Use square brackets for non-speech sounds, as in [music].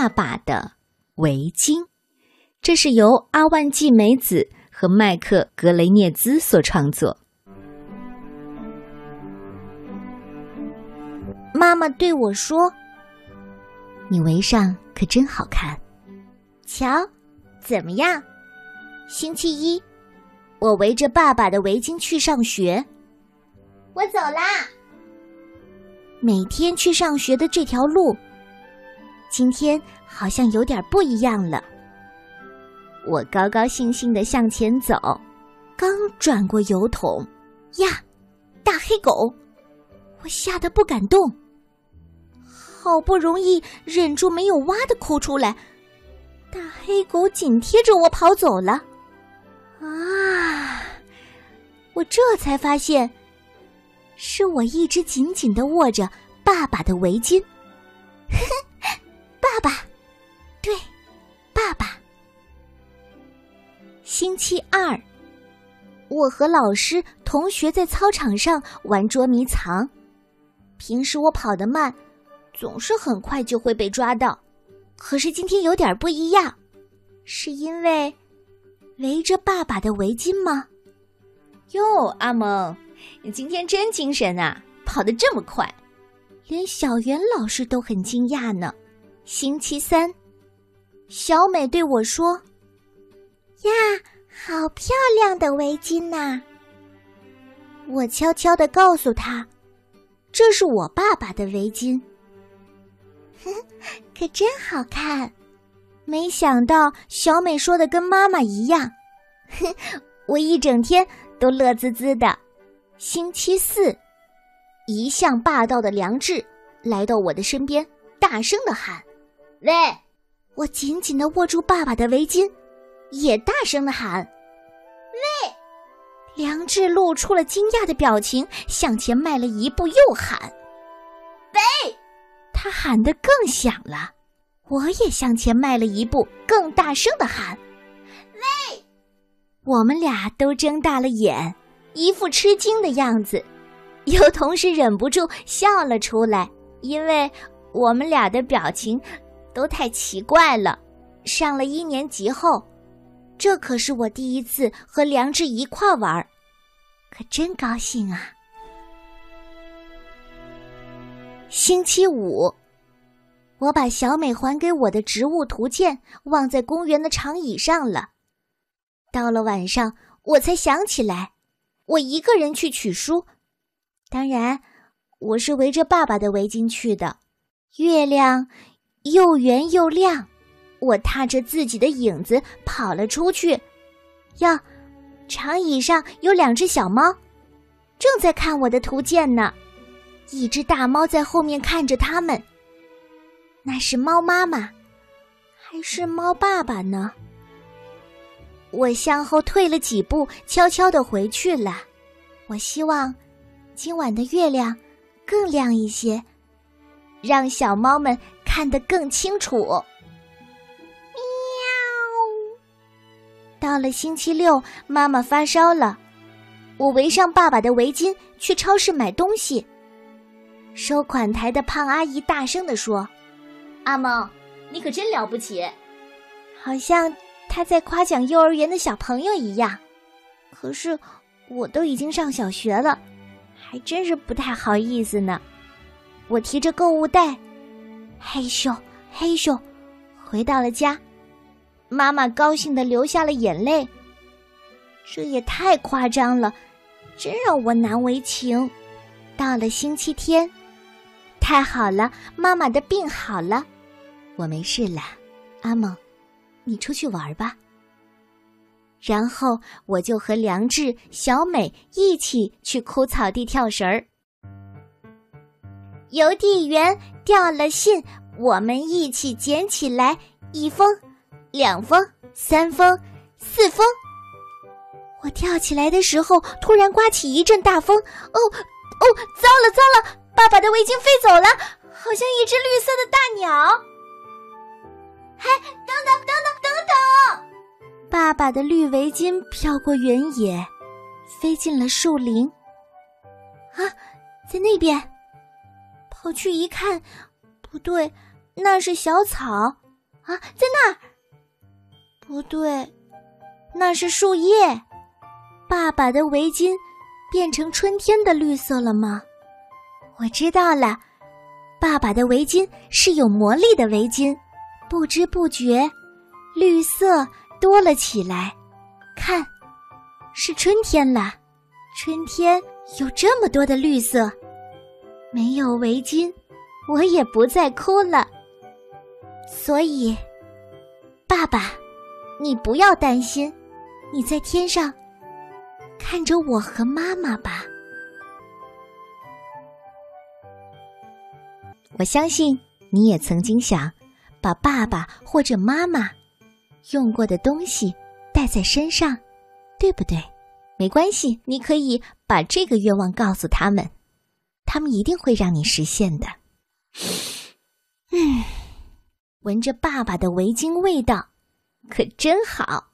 爸爸的围巾，这是由阿万季美子和麦克格雷涅兹所创作。妈妈对我说：“你围上可真好看。”瞧，怎么样？星期一，我围着爸爸的围巾去上学。我走啦。每天去上学的这条路，今天好像有点不一样了。我高高兴兴的向前走，刚转过油桶，呀，大黑狗！我吓得不敢动。好不容易忍住没有哇的哭出来，大黑狗紧贴着我跑走了。啊！我这才发现。是我一直紧紧的握着爸爸的围巾，哼爸爸，对，爸爸。星期二，我和老师、同学在操场上玩捉迷藏。平时我跑得慢，总是很快就会被抓到，可是今天有点不一样，是因为围着爸爸的围巾吗？哟，阿蒙。你今天真精神啊，跑得这么快，连小袁老师都很惊讶呢。星期三，小美对我说：“呀，好漂亮的围巾呐！”我悄悄的告诉她：“这是我爸爸的围巾，[laughs] 可真好看。”没想到小美说的跟妈妈一样，哼 [laughs] 我一整天都乐滋滋的。星期四，一向霸道的梁志来到我的身边，大声的喊：“喂！”我紧紧的握住爸爸的围巾，也大声的喊：“喂！”梁志露出了惊讶的表情，向前迈了一步，又喊：“喂！”他喊得更响了，我也向前迈了一步，更大声的喊：“喂！”我们俩都睁大了眼。一副吃惊的样子，又同时忍不住笑了出来，因为我们俩的表情都太奇怪了。上了一年级后，这可是我第一次和梁志一块玩，可真高兴啊！星期五，我把小美还给我的植物图鉴忘在公园的长椅上了。到了晚上，我才想起来。我一个人去取书，当然，我是围着爸爸的围巾去的。月亮又圆又亮，我踏着自己的影子跑了出去。哟，长椅上有两只小猫，正在看我的图鉴呢。一只大猫在后面看着他们。那是猫妈妈，还是猫爸爸呢？我向后退了几步，悄悄的回去了。我希望今晚的月亮更亮一些，让小猫们看得更清楚。喵！到了星期六，妈妈发烧了，我围上爸爸的围巾去超市买东西。收款台的胖阿姨大声的说：“阿猫，你可真了不起！”好像。他在夸奖幼儿园的小朋友一样，可是我都已经上小学了，还真是不太好意思呢。我提着购物袋，嘿咻嘿咻，回到了家。妈妈高兴的流下了眼泪。这也太夸张了，真让我难为情。到了星期天，太好了，妈妈的病好了，我没事了，阿梦。你出去玩吧。然后我就和梁志、小美一起去枯草地跳绳儿。邮递员掉了信，我们一起捡起来，一封、两封、三封、四封。我跳起来的时候，突然刮起一阵大风。哦哦，糟了糟了！爸爸的围巾飞走了，好像一只绿色的大鸟。嘿，等等等等等等！爸爸的绿围巾飘过原野，飞进了树林。啊，在那边！跑去一看，不对，那是小草。啊，在那儿！不对，那是树叶。爸爸的围巾变成春天的绿色了吗？我知道了，爸爸的围巾是有魔力的围巾，不知不觉，绿色多了起来。看，是春天了。春天有这么多的绿色。没有围巾，我也不再哭了。所以，爸爸，你不要担心，你在天上看着我和妈妈吧。我相信你也曾经想把爸爸或者妈妈用过的东西带在身上，对不对？没关系，你可以把这个愿望告诉他们，他们一定会让你实现的。嗯，闻着爸爸的围巾味道，可真好。